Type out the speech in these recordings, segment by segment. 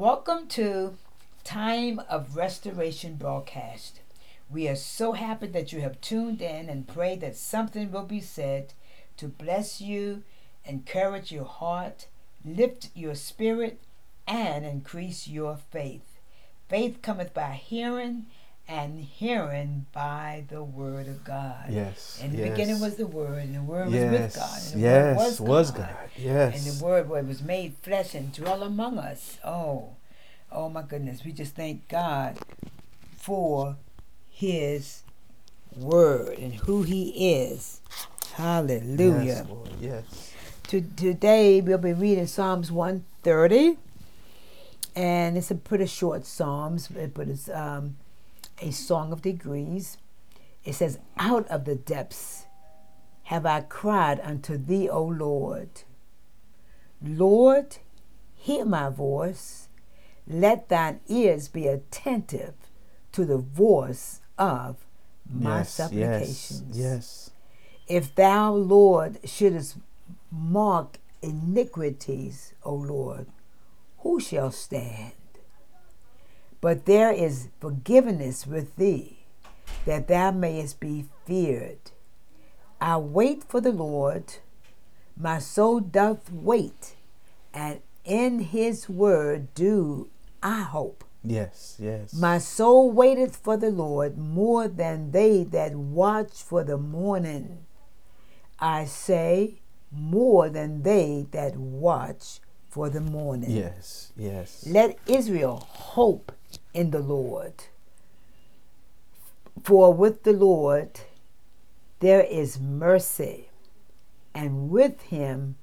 Welcome to Time of Restoration broadcast. We are so happy that you have tuned in and pray that something will be said to bless you, encourage your heart, lift your spirit, and increase your faith. Faith cometh by hearing, and hearing by the word of God. Yes. In the yes. beginning was the Word, and the Word yes. was with God, and the yes. Word was God. was God. Yes. And the Word was made flesh and dwell among us. Oh, oh my goodness. We just thank God for His Word and who He is. Hallelujah. Yes, Lord. Yes. To, today we'll be reading Psalms 130. And it's a pretty short Psalms, but it's um, a song of degrees. It says, Out of the depths have I cried unto thee, O Lord. Lord, hear my voice. Let thine ears be attentive to the voice of my yes. supplications. Yes. Yes. If thou, Lord, shouldest mark iniquities, O Lord, who shall stand? But there is forgiveness with thee, that thou mayest be feared. I wait for the Lord, my soul doth wait, and in his word do I hope. Yes. Yes. My soul waiteth for the Lord more than they that watch for the morning. I say, more than they that watch for the morning. Yes. Yes. Let Israel hope in the Lord. For with the Lord there is mercy, and with him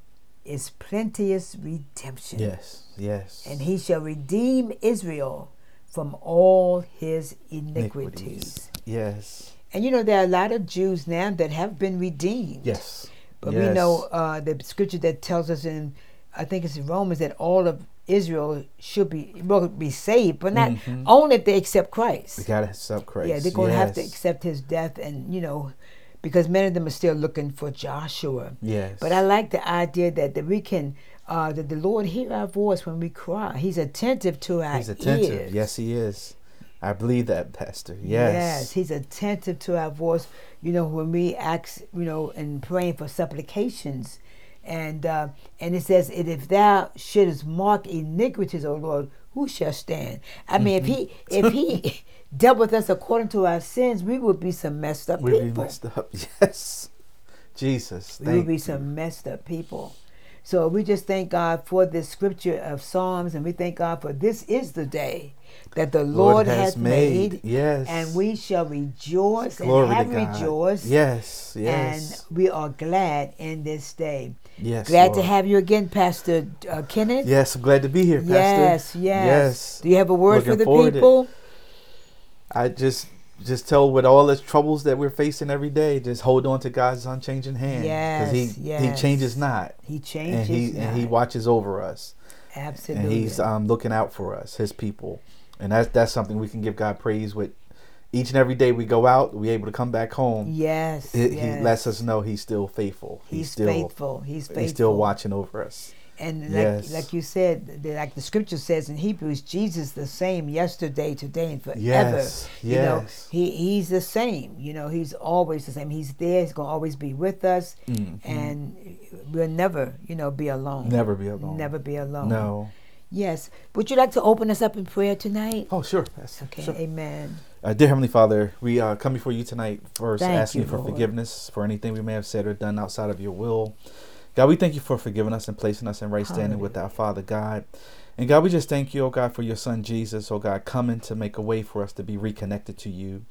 is plenteous redemption. Yes. Yes. And he shall redeem Israel from all his iniquities. Yes. And you know, there are a lot of Jews now that have been redeemed. Yes. But yes. we know uh, the scripture that tells us in, I think it's in Romans, that all of Israel should be will be saved, but not Mhm. only if they accept Christ. We gotta accept Christ. Yeah, they're going to have to accept his death, and you know, because many of them are still looking for Joshua. Yes. But I like the idea that, that we can, uh, that the Lord hear our voice when we cry. He's attentive to our He's attentive. ears. Yes, he is. I believe that, Pastor. Yes, Yes. he's attentive to our voice. You know, when we ask, you know, and praying for supplications, and uh, and it says, "And if thou shouldest mark iniquities, O Lord, who shall stand?" I mean, if he if he dealt with us according to our sins, we would be some messed up people. We'd people. be messed up. Yes. Jesus. we would be you. some messed up people. So we just thank God for this scripture of Psalms, and we thank God for this is the day that the Lord, hath made, Yes. and we shall rejoice Glory and have rejoiced. Yes. Yes. And we are glad in this day. yes. glad to have you again, Pastor uh, Kenneth. Yes, I'm glad to be here, Pastor. yes, yes. Yes. Do you have a word for the people? I just just tell with all the troubles that we're facing every day, just hold on to God's unchanging hand. Yes, he yes. he changes not. He And changes. he and he watches over us. Absolutely. And he's um, looking out for us, his people. And that's that's something we can give God praise with each and every day we go out, we're able to come back home. yes, It, yes. He lets us know he's still faithful. He's, still faithful. He's faithful. he's still watching over us. And like, Yes. like you said, the, like the scripture says in Hebrews, Jesus the same yesterday, today, and forever. Yes, You know, yes. he he's the same. You know, he's always the same. He's there. He's gonna always be with us, Mhm. and we'll never, you know, be alone. Never be alone. Never be alone. No. Yes. Would you like to open us up in prayer tonight? Oh, sure. Yes. Okay. Sure. Amen. Uh, dear Heavenly Father, we uh, come before you tonight first Thank asking you, for Lord. forgiveness for anything we may have said or done outside of your will. God, we thank you for forgiving us and placing us in right standing with our Father God. And God, we just thank you, oh God, for your Son Jesus, oh God, coming to make a way for us to be reconnected to you.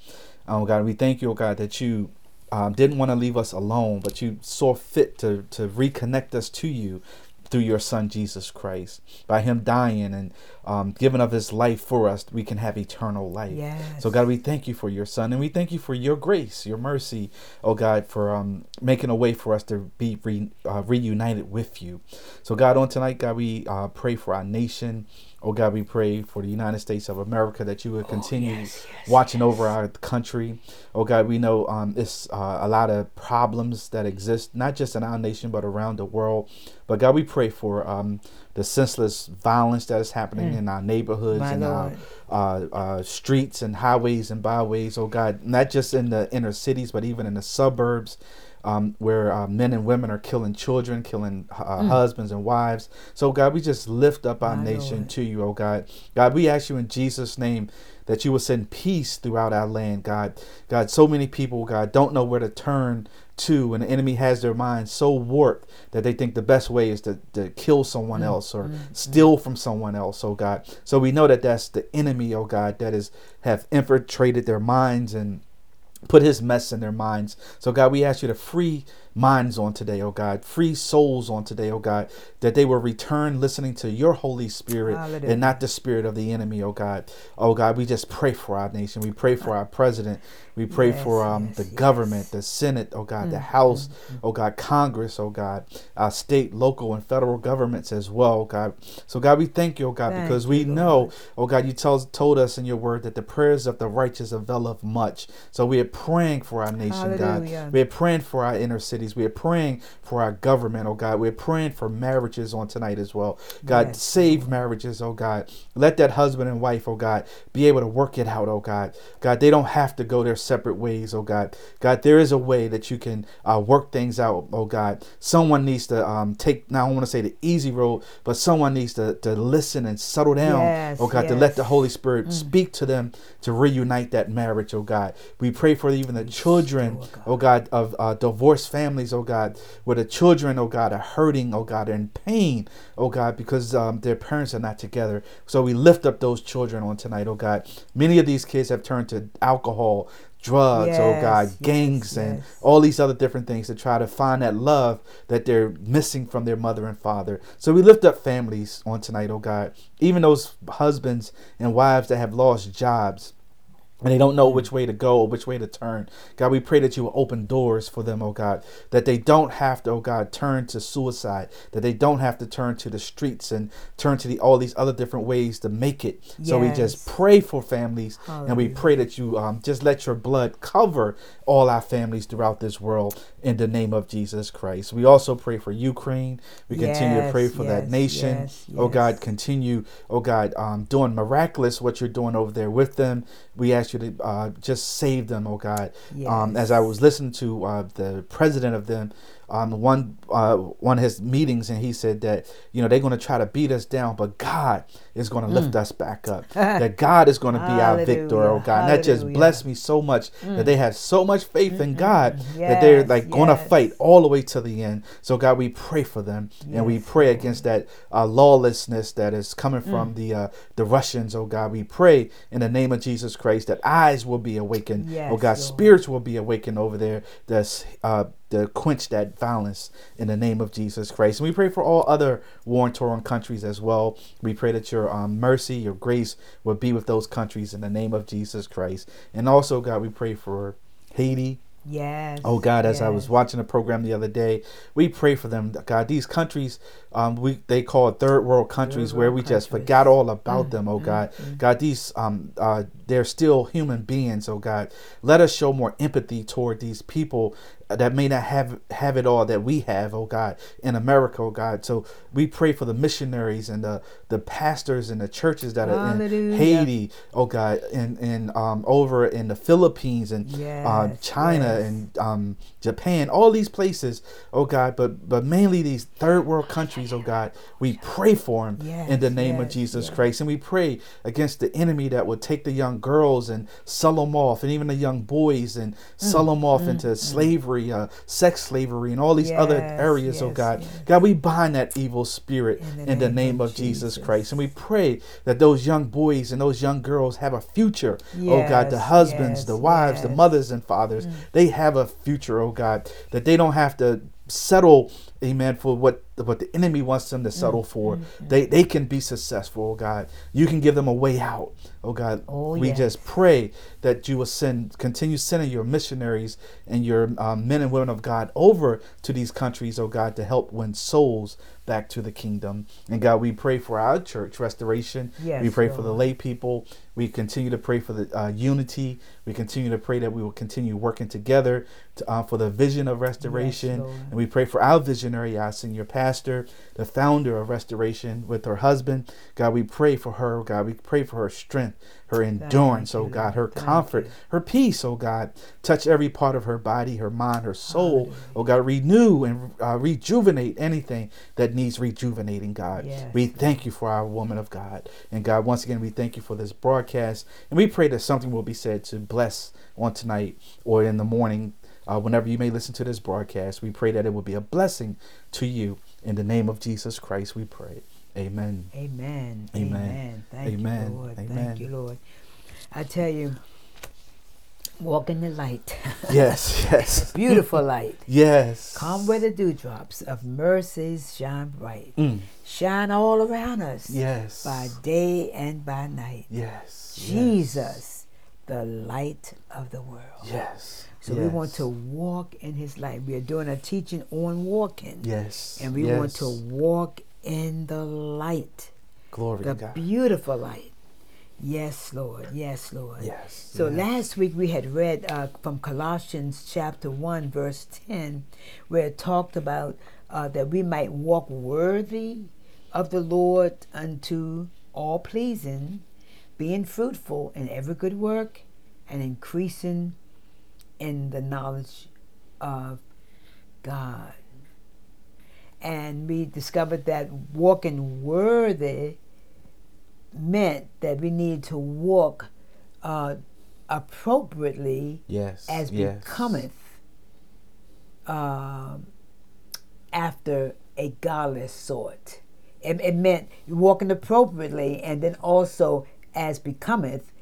Oh God, we thank you, oh God, that you um, didn't want to leave us alone, but you saw fit to, to reconnect us to you through your son Jesus Christ. By him dying and um, giving of his life for us, we can have eternal life. Yes. So God, we thank you for your son and we thank you for your grace, your mercy, oh God, for um, making a way for us to be re, uh, reunited with you. So God, on tonight, God, we uh, pray for our nation. Oh God, we pray for the United States of America that you would continue Oh, yes, yes, watching over our country. Oh God, we know um, it's uh, a lot of problems that exist, not just in our nation, but around the world. But God, we pray for um, the senseless violence that is happening in our neighborhoods Mm. My and our uh, uh, streets and highways and byways. Oh God, not just in the inner cities, but even in the suburbs. Um, where uh, men and women are killing children, killing uh, husbands and wives. So, God, we just lift up our Mm. My nation Lord. to you, oh God. God, we ask you in Jesus' name that you will send peace throughout our land, God. God, so many people, God, don't know where to turn to, and the enemy has their mind so warped that they think the best way is to, to kill someone else or steal from someone else, oh God. So we know that that's the enemy, oh God, that is have infiltrated their minds and put his mess in their minds. So God, we ask you to free minds on today, oh God, free souls on today, oh God, that they will return listening to your Holy Spirit Hallelujah. and not the spirit of the enemy, oh God. Oh God, we just pray for our nation. We pray for our president. We pray Yes, for um, yes, the yes. Mm, government, the Senate, oh God, the House, oh God, Congress, oh God, our state, local, and federal governments as well, oh God. So God, we thank you, oh God, Thank because we you, know, Lord. oh God, you tell, told us in your word that the prayers of the righteous availeth much. So we are praying for our nation, Hallelujah. God. We are praying for our inner cities. We are praying for our government, oh God. We're praying for marriages on tonight as well. God, Yes, save marriages, oh God. Let that husband and wife, oh God, be able to work it out, oh God. God, they don't have to go their separate ways, oh God. God, there is a way that you can uh, work things out, oh God. Someone needs to um, take, now I want to say the easy road, but someone needs to, to listen and settle down, Yes, oh God, to let the Holy Spirit speak to them to reunite that marriage, oh God. We pray for even the children, oh God, of uh, divorced families, oh God, where the children, oh God, are hurting, oh God, are in pain, oh God, because um, their parents are not together. So we lift up those children on tonight, oh God. Many of these kids have turned to alcohol, drugs, oh God, Yes, gangs, yes, and all these other different things to try to find that love that they're missing from their mother and father. So we lift up families on tonight, oh God. Even those husbands and wives that have lost jobs and they don't know which way to go or which way to turn. God, we pray that you will open doors for them, oh God, that they don't have to, oh God, turn to suicide, that they don't have to turn to the streets and turn to the all these other different ways to make it. So we just pray for families and we pray that you um, just let your blood cover all our families throughout this world in the name of Jesus Christ. We also pray for Ukraine. We continue to pray Yes, for that nation. yes, Oh God, continue, oh God, um, doing miraculous what you're doing over there with them. We ask you to uh, just save them, oh God. Um, as I was listening to uh, the president of them, um, one uh, one of his meetings, and he said that you know they're going to try to beat us down, but God is going to lift us back up. that God is going to be our victor, oh Mm. God. And that just. Mm. blessed me so much that they have so much faith in God that they're Yes, like going to fight all the way to the end. So God, we pray for them and we pray against that uh, lawlessness that is coming Mm. from the uh, the Russians. Oh God, we pray in the name of Jesus Christ that eyes will be awakened. Yes, oh God, Lord. spirits will be awakened over there. That's uh, to quench that violence in the name of Jesus Christ. And we pray for all other war and torn countries as well. We pray that your um, mercy, your grace will be with those countries in the name of Jesus Christ. And also, God, we pray for Haiti. Yes. Oh God, as I was watching a program the other day, we pray for them. God, these countries, um, we they call it third world countries, where world we just forgot all about them. Oh God, God, these um, uh, they're still human beings. Oh God, let us show more empathy toward these people that may not have have it all that we have. Oh God, in America. Oh God, so we pray for the missionaries and the the pastors and the churches that are in Haiti. Oh God, and and um, over in the Philippines and uh, China yes. and um, Japan, all these places, oh God, but but mainly these third world countries, oh God, we pray for them in the Yes, name of Jesus yes. Christ, and we pray against the enemy that would take the young girls and sell them off, and even the young boys and sell Mm, them off into slavery, uh, sex slavery, and all these other Yes, areas, oh God, yes. God, we bind that evil spirit in the, name, of Jesus Christ, and we pray that those young boys and those young girls have a future, oh God, the husbands, yes, the wives, the mothers and fathers, they have a future, oh God, that they don't have to settle, amen, for what what the enemy wants them to settle Mm, for, they they can be successful. Oh God, you can give them a way out. Oh God, Oh, we yes. just pray that you will send, continue sending your missionaries and your um, men and women of God over to these countries. Oh God, to help win souls back to the kingdom. And God, we pray for our church restoration. Yes, we pray for the lay people. We continue to pray for the uh, unity. We continue to pray that we will continue working together to, uh, for the vision of restoration. Lord. and we pray for our visionary, our senior pastor, the founder of restoration with her husband. God, we pray for her. God, we pray for her strength, her endurance, oh God, her Thank comfort, you. her peace, oh God. Touch every part of her body, her mind, her soul. Oh God, renew and uh, rejuvenate anything that needs rejuvenating, God. Yes, we thank you for our woman of God. And God, once again, we thank you for this broadcast. And we pray that something will be said to bless on tonight or in the morning, uh, whenever you may listen to this broadcast. We pray that it will be a blessing to you. In the name of Jesus Christ, we pray. Amen. Amen. Amen. Amen. Thank Amen. you, Lord. Amen. Thank you, Lord. I tell you, walk in the light. Yes, yes. Beautiful light. Yes. Come where the dewdrops of mercies shine bright. Mm. Shine all around us Yes. by day and by night. Yes. Jesus, the light of the world. Yes. So we want to walk in his light. We are doing a teaching on walking. Yes. And we want to walk in the light, Glory the to God. The beautiful light. Yes, Lord. Yes, Lord. Yes. So yes. last week we had read uh, from Colossians chapter 1, verse 10, where it talked about uh, that we might walk worthy of the Lord unto all pleasing, being fruitful in every good work and increasing in the knowledge of God. And we discovered that walking worthy meant that we need to walk uh, appropriately Yes. as yes. becometh um, after a godless sort. It, it meant walking appropriately and then also as becometh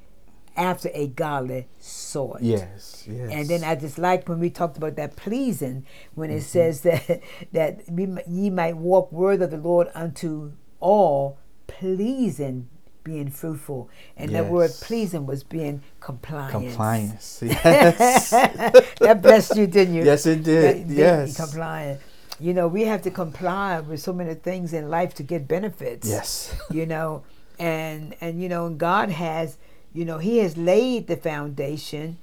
after a godly sort. Yes. Yes. And then I just like when we talked about that pleasing, when Mm-hmm. it says that that we, ye might walk worthy of the Lord unto all, pleasing, being fruitful. And that word pleasing was being compliance. compliance. Yes. that blessed you, didn't you? yes, it did. That- yes. Compliant. You know, we have to comply with so many things in life to get benefits Yes. you know and and you know god has you know he has laid the foundation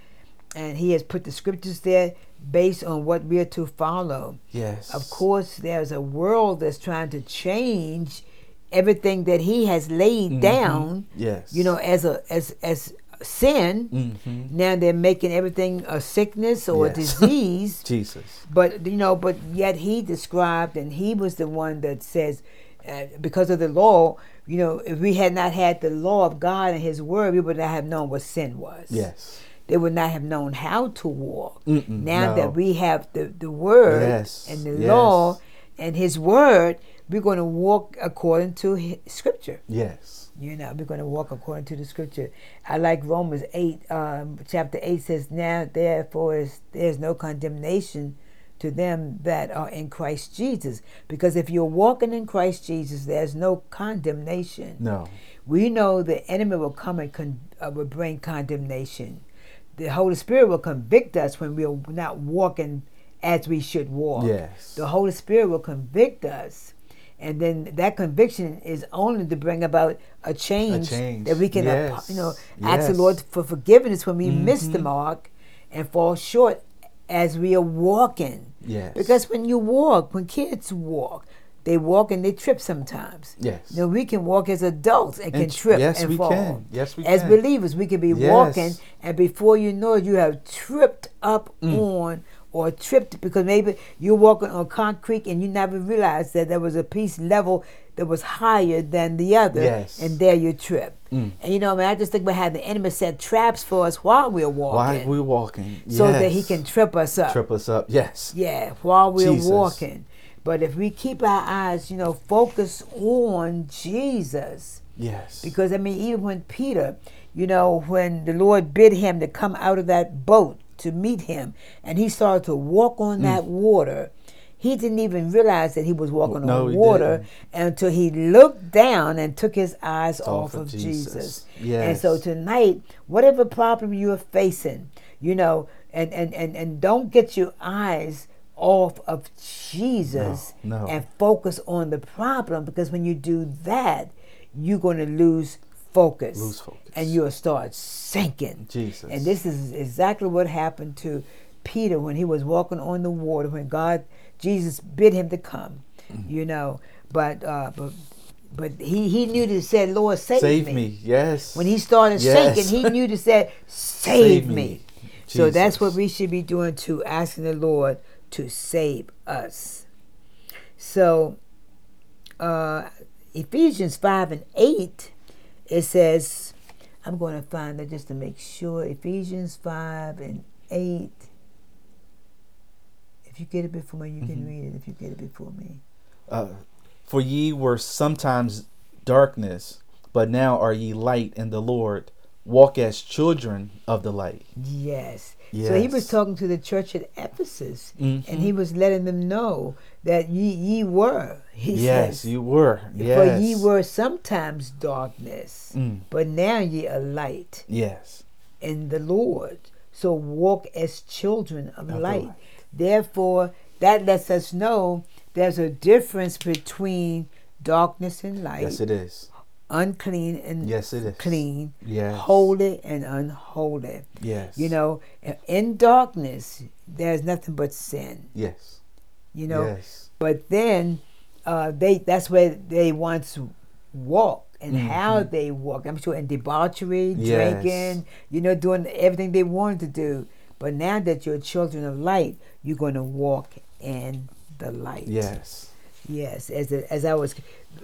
and he has put the scriptures there based on what we are to follow Yes. of course there's a world that's trying to change everything that he has laid Mhm. down Yes. you know as a as as sin Mm-hmm. now they're making everything a sickness or a disease Jesus. but you know, but yet he described, and he was the one that says, uh, because of the law, you know, if we had not had the law of God and His Word, we would not have known what sin was. Yes. They would not have known how to walk. Mm-mm, now no. that we have the the Word Yes, and the yes. law and His Word, we're going to walk according to Scripture. Yes. You know, we're going to walk according to the scripture. I like Romans 8, um, chapter 8 says, Now therefore is, there's no condemnation to them that are in Christ Jesus. Because if you're walking in Christ Jesus, there's no condemnation. No. We know the enemy will come and con- uh, will bring condemnation. The Holy Spirit will convict us when we're not walking as we should walk. Yes. The Holy Spirit will convict us. And then that conviction is only to bring about a change, change. that we can, uh, Yes. you know, ask the Lord for forgiveness when we miss the Mhm. mark and fall short as we are walking. Yes. Because when you walk, when kids walk, they walk and they trip sometimes. Yes. Know, we can walk as adults and, can tr- trip yes, and we fall. can. Yes, we as can. believers, we can be Yes. walking, and before you know it, you have tripped up Mm. on or tripped because maybe you're walking on concrete and you never realized that there was a piece level that was higher than the other, Yes. and there you trip. Mm. And you know, man, I just think about how the enemy set traps for us while we're walking, While we're walking? so that he can trip us up. trip us up. Yes. Yeah, while we're Jesus. walking. But if we keep our eyes, you know, focused on Jesus, Yes. because I mean, even when Peter, you know, when the Lord bid him to come out of that boat to meet him, and he started to walk on Mm. that water, he didn't even realize that he was walking No, on water until he looked down and took his eyes Off off, of Jesus. Jesus. And so tonight, whatever problem you are facing, you know, and, and, and, and don't get your eyes off of Jesus No, no. and focus on the problem because when you do that, you're going to lose focus. Lose focus. And you'll start sinking. Jesus. And this is exactly what happened to Peter when he was walking on the water when God, Jesus bid him to come, Mm-hmm. you know. But uh, but but he, he knew to say, Lord, save, Save me. me. Yes. When he started Yes. sinking, he knew to say, save, Save me. me. So that's what we should be doing too, asking the Lord to save us. So uh, Ephesians 5 and 8, it says, I'm going to find that just to make sure. Ephesians 5 and 8. If you get it before me, you can read it if you get it before me. Uh, for ye were sometimes darkness, but now are ye light in the Lord. Walk as children of the light. Yes. yes. So he was talking to the church at Ephesus, Mhm. and he was letting them know that ye, ye were. He yes, says, you were. Yes. For ye were sometimes darkness, Mm. but now ye are light Yes. in the Lord. So walk as children of the light. light. Therefore, that lets us know there's a difference between darkness and light, Yes, it is. unclean and Yes, it is. clean, Yes. holy and unholy. Yes. You know, in darkness, there's nothing but sin. Yes. You know, Yes. but then uh, they that's where they once walked and how they walked. I'm sure in debauchery, Mm-hmm. Yes. drinking, you know, doing everything they wanted to do. But now that you're children of light, you're going to walk in the light. Yes. Yes, as a, as I was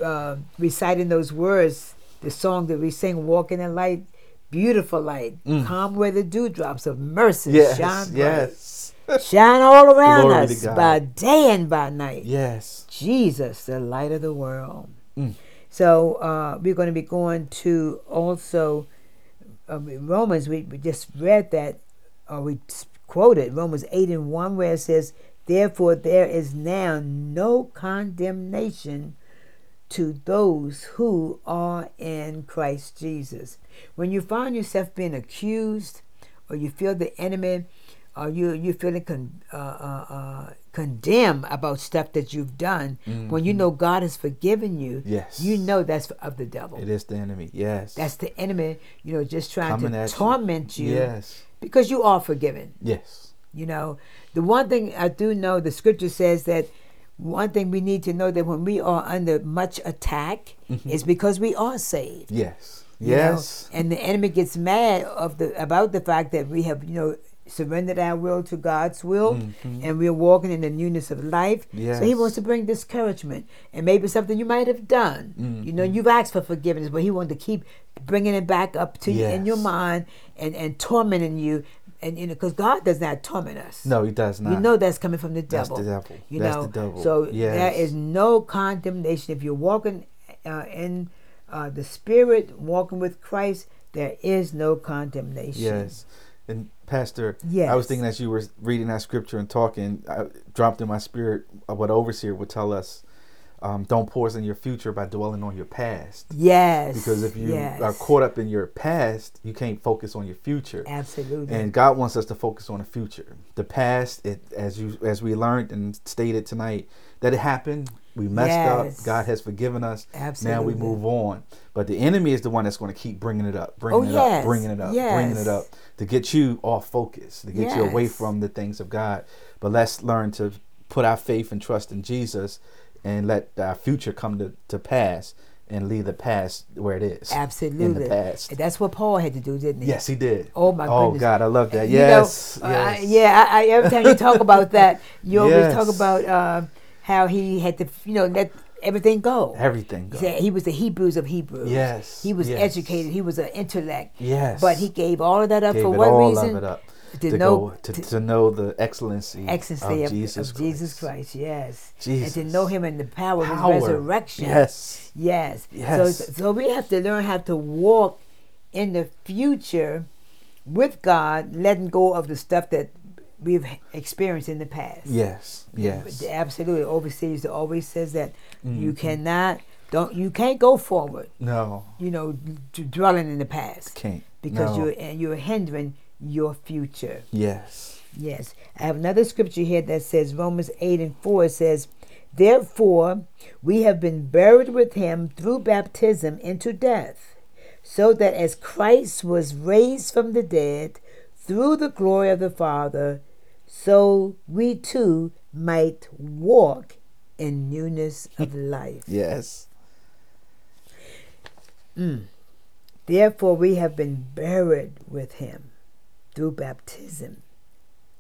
uh, reciting those words, the song that we sing, "Walking in Light," beautiful light, calm where the dewdrops of mercy Mm. Yes. shine bright, Yes. shine all around Glory us by day and by night. Yes. Jesus, the light of the world. Mm. So uh, we're going to be going to also uh, Romans. We, we just read that, or we quoted Romans eight and one, where it says, "Therefore there is now no condemnation to those who are in Christ Jesus." When you find yourself being accused, or you feel the enemy, or you you feeling con, uh, uh, uh, condemned about stuff that you've done, when you know God has forgiven you, Mm-hmm. Yes. you know that's of the devil. It is the enemy. Yes. That's the enemy, you know, just trying Coming to at you. torment you, Yes. Because you are forgiven. Yes. You know, the one thing I do know, the scripture says that one thing we need to know that when we are under much attack, mm-hmm. is because we are saved. Yes. you know, Yes. and the enemy gets mad of the about the fact that we have, you know, surrendered our will to God's will and we're walking in the newness of life. So he Mm-hmm. Wants to bring discouragement and maybe something you might have done. You know, Mm-hmm. you've asked for forgiveness, but he wanted to keep bringing it back up to you in your mind and, and tormenting you. And, you know, because God does not torment us. No, he does not. You know that's coming from the devil. That's the devil. You That's know, the devil. so there Yes. is no condemnation if you're walking uh, in uh, the Spirit, walking with Christ. There is no condemnation. Yes. And Pastor, I was thinking as you were reading that scripture and talking, I dropped in my spirit what overseer would tell us. Um, don't poison your future by dwelling on your past. Yes. Because if you yes. are caught up in your past, you can't focus on your future. absolutely. And God wants us to focus on the future. The past, it as you as we learned and stated tonight, that it happened. We messed Yes. up. God has forgiven us. Absolutely. Now we move on. But the enemy is the one that's going to keep bringing it up, bringing Oh, it yes. up, bringing it up, bringing it up to get you off focus, to get you away from the things of God. But let's learn to put our faith and trust in Jesus and let our future come to, to pass and leave the past where it is. absolutely. In the past. That's what Paul had to do, didn't he? Yes, he did. Oh, my Oh goodness. God, I love that. You know, Yes. uh, yeah. I, I, every time you talk about that, you always talk about uh, how he had to, you know, let everything go. Everything. He Go. he was the Hebrews of Hebrews. Yes, He was yes. educated. He was an intellect. Yes. But he gave all of that up Gave for what reason? of it up To to, know- go, to, to- to know the excellency, Excellency of, of, Jesus, of Jesus Christ. Christ. Yes. Jesus. And to know him in the power, Power. of his resurrection. Yes. Yes. Yes. So, so we have to learn how to walk in the future with God, letting go of the stuff that we've experienced in the past. Yes. Yes. Absolutely. Overseer always says that you Mhm. cannot don't you can't go forward. No. You know, d- dwelling in the past Can't. because no. you're and you're hindering your future. Yes. Yes. I have another scripture here that says Romans 8 and 4 says, Therefore we have been buried with him through baptism into death, so that as Christ was raised from the dead through the glory of the Father, so we too might walk in newness of life. Yes. Therefore, we have been buried with him through baptism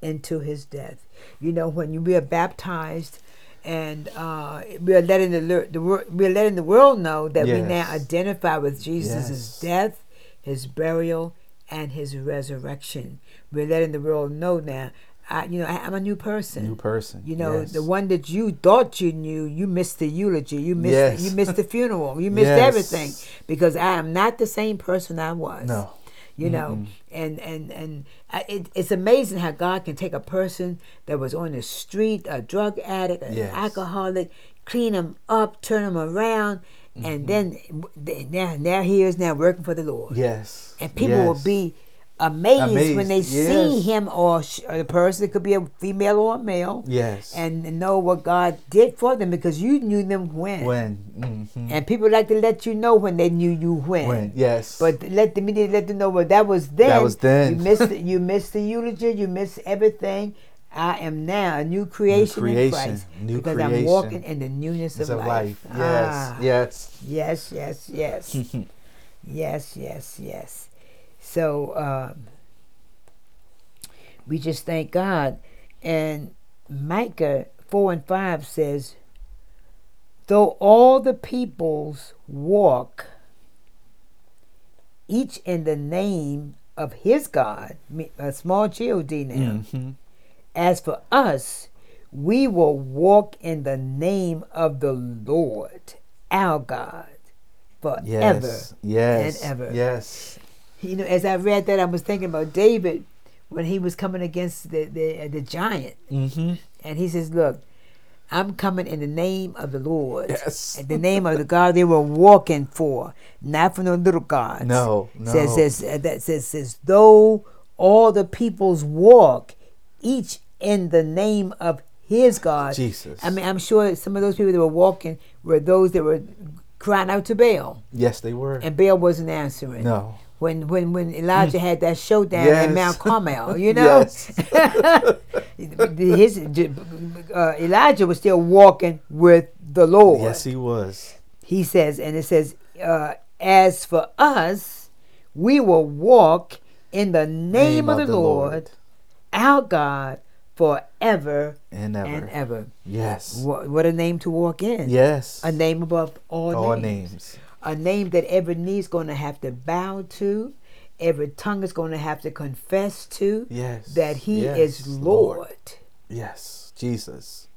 into his death. You know, when we are baptized and uh, we are letting the, the we are letting the world know that we now identify with Jesus' Yes. death, his burial, and his resurrection. We're letting the world know now. I, you know, I, I'm a new person. New person. You know, Yes. the one that you thought you knew, you missed the eulogy, you missed Yes. you missed the funeral, you missed Yes. everything because I am not the same person I was. No. You know, and and and I- it, it's amazing how God can take a person that was on the street, a drug addict, an alcoholic, clean them up, turn them around, Mm-hmm. and then now now he is now working for the Lord Yes. and people will be amazed, when Amazed, they see him or, sh- or the person it could be a female or a male Yes. and know what god did for them because you knew them when, when. hmm and people like to let you know when they knew you when, When. Yes. but let the media let them know well that was then That was then. you missed the, you missed the eulogy you missed everything I am now a new creation, in creation, Christ new because I'm walking in the newness of, of life. life. Yes. Ah. Yes. Yes, yes, yes. yes, yes, yes. So um, we just thank God. And Micah 4 and 5 says, Though all the peoples walk, each in the name of his God, a small God now, hmm as for us, we will walk in the name of the Lord, our God, forever. Yes. Yes. and ever. Yes. You know, as I read that, I was thinking about David when he was coming against the the, uh, the giant, hmm and he says, "Look, I'm coming in the name of the Lord, Yes. in the name of the God they were walking for, not for no little gods." No. No. says says uh, that says says though all the peoples walk, each in the name of his God. Jesus. I mean, I'm sure some of those people that were walking were those that were crying out to Baal, Yes, they were. and Baal wasn't answering. no. When when when Elijah had that showdown at Mount Carmel, you know, his uh, Elijah was still walking with the Lord. Yes, he was. He says, and it says, uh, as for us, we will walk in the name, of, the, Lord, our God, forever And ever. and ever. Yes. What, what a name to walk in. Yes. A name above all, All names. names. A name that every knee is going to have to bow to, every tongue is going to have to confess to Yes. that He Yes, is Lord. Yes. Jesus.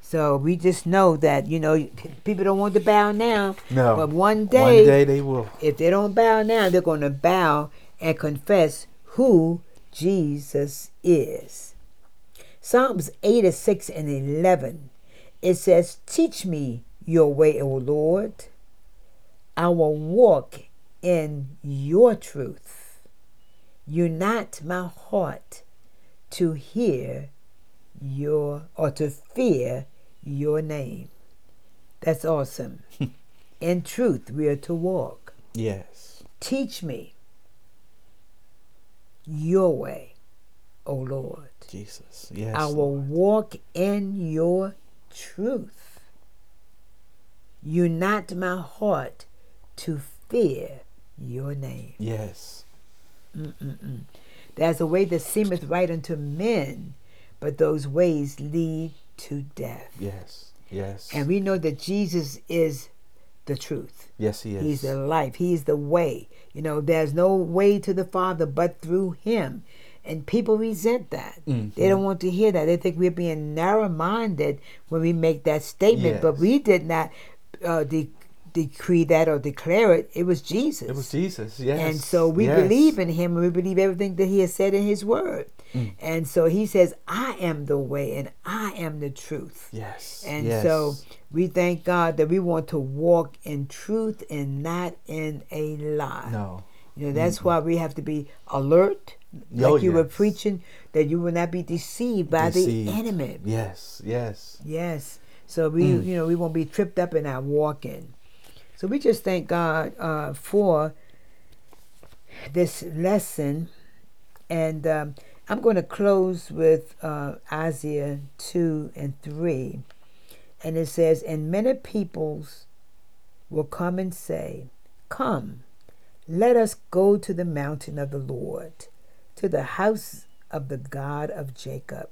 So we just know that, you know, people don't want to bow now, No. but one day, One day, day they will. if they don't bow now, they're going to bow and confess who Jesus is. Psalms 86 and 11, it says, Teach me your way, O Lord. I will walk in your truth. Unite my heart to hear your or to fear your name. That's awesome. in truth, we are to walk. Yes. Teach me your way, O Lord. Jesus. Yes. I will Lord. walk in your truth. Unite my heart to fear your name. Yes. Mm-mm-mm. There's a way that seemeth right unto men, but those ways lead to death. Yes. Yes. And we know that Jesus is the truth. yes, he is. He's the life. He's the way. You know, there's no way to the Father but through Him. And people resent that. Mhm. They don't want to hear that. They think we're being narrow minded when we make that statement. But we did not uh, de- decree that or declare it. It was Jesus. It was Jesus. Yes. And so we Yes. believe in him and we believe everything that he has said in his word. Mm. And so he says, I am the way and I am the truth. Yes. And yes. so we thank God that we want to walk in truth and not in a lie. No. You know, that's mm why we have to be alert, like oh, you yes. were preaching, that you will not be deceived by deceived. the enemy. Yes, yes. Yes. So we, mm. you know, we won't be tripped up in our walking. So we just thank God uh, for this lesson. And um, I'm going to close with uh, Isaiah 2 and 3. And it says, And many peoples will come and say, Come, let us go to the mountain of the Lord, to the house of the God of Jacob,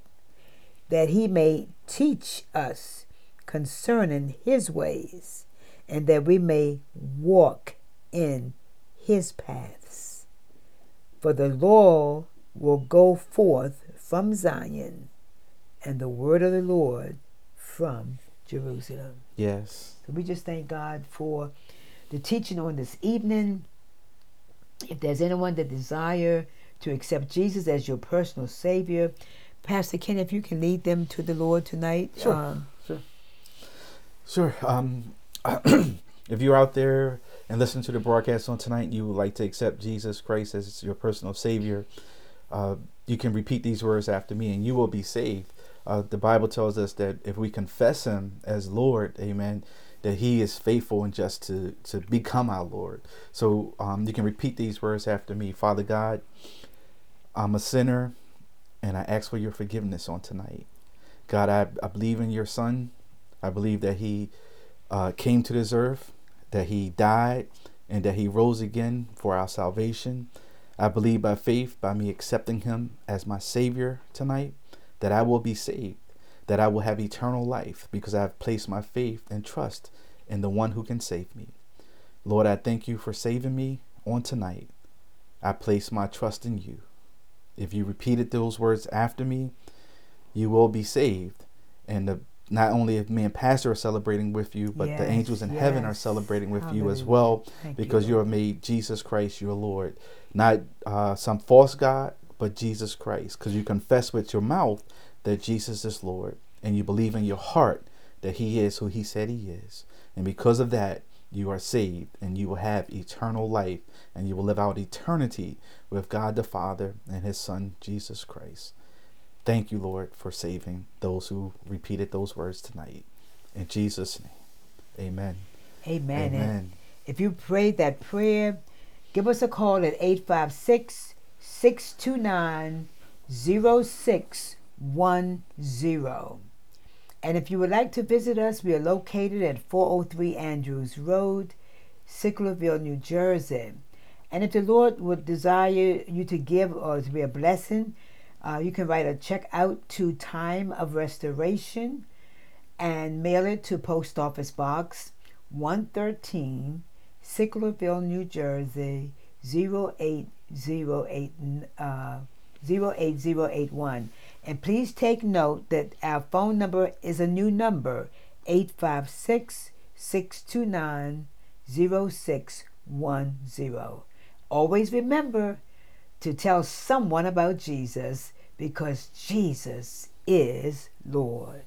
that he may teach us concerning his ways, and that we may walk in his paths. For the law will go forth from Zion, and the word of the Lord from Jerusalem. Yes. So we just thank God for the teaching on this evening. If there's anyone that desire to accept Jesus as your personal Savior, Pastor Ken, if you can lead them to the Lord tonight. Sure. Um, sure. Sure. Um, if you're out there and listening to the broadcast on tonight, and you would like to accept Jesus Christ as your personal Savior, uh, you can repeat these words after me, and you will be saved. Uh, the Bible tells us that if we confess Him as Lord, Amen, that He is faithful and just to to become our Lord. So um, you can repeat these words after me, Father God. I'm a sinner, and I ask for your forgiveness on tonight. God, I, I believe in your Son. I believe that He uh, came to this earth, that He died, and that He rose again for our salvation. I believe by faith, by me accepting Him as my Savior tonight, that I will be saved, that I will have eternal life because I have placed my faith and trust in the one who can save me. Lord, I thank you for saving me on tonight. I place my trust in you. If you repeated those words after me, you will be saved. And the not only me and Pastor are celebrating with you, but yes, the angels in yes. heaven are celebrating with Hallelujah. you as well Thank because you, you have made Jesus Christ your Lord. Not uh, some false God, but Jesus Christ. Because you confess with your mouth that Jesus is Lord and you believe in your heart that He is who He said He is. And because of that, you are saved and you will have eternal life and you will live out eternity with God the Father and His Son, Jesus Christ. Thank you, Lord, for saving those who repeated those words tonight. In Jesus' name, amen. Amen. Amen. And if you prayed that prayer, give us a call at 856 629 0610. And if you would like to visit us, we are located at 403 Andrews Road, Sicklerville, New Jersey. And if the Lord would desire you to give or to be a blessing, uh, you can write a check out to Time of Restoration and mail it to Post Office Box 113, Sicklerville, New Jersey 08081. Uh, 08081. And please take note that our phone number is a new number 856 629 0610. Always remember to tell someone about Jesus because Jesus is Lord.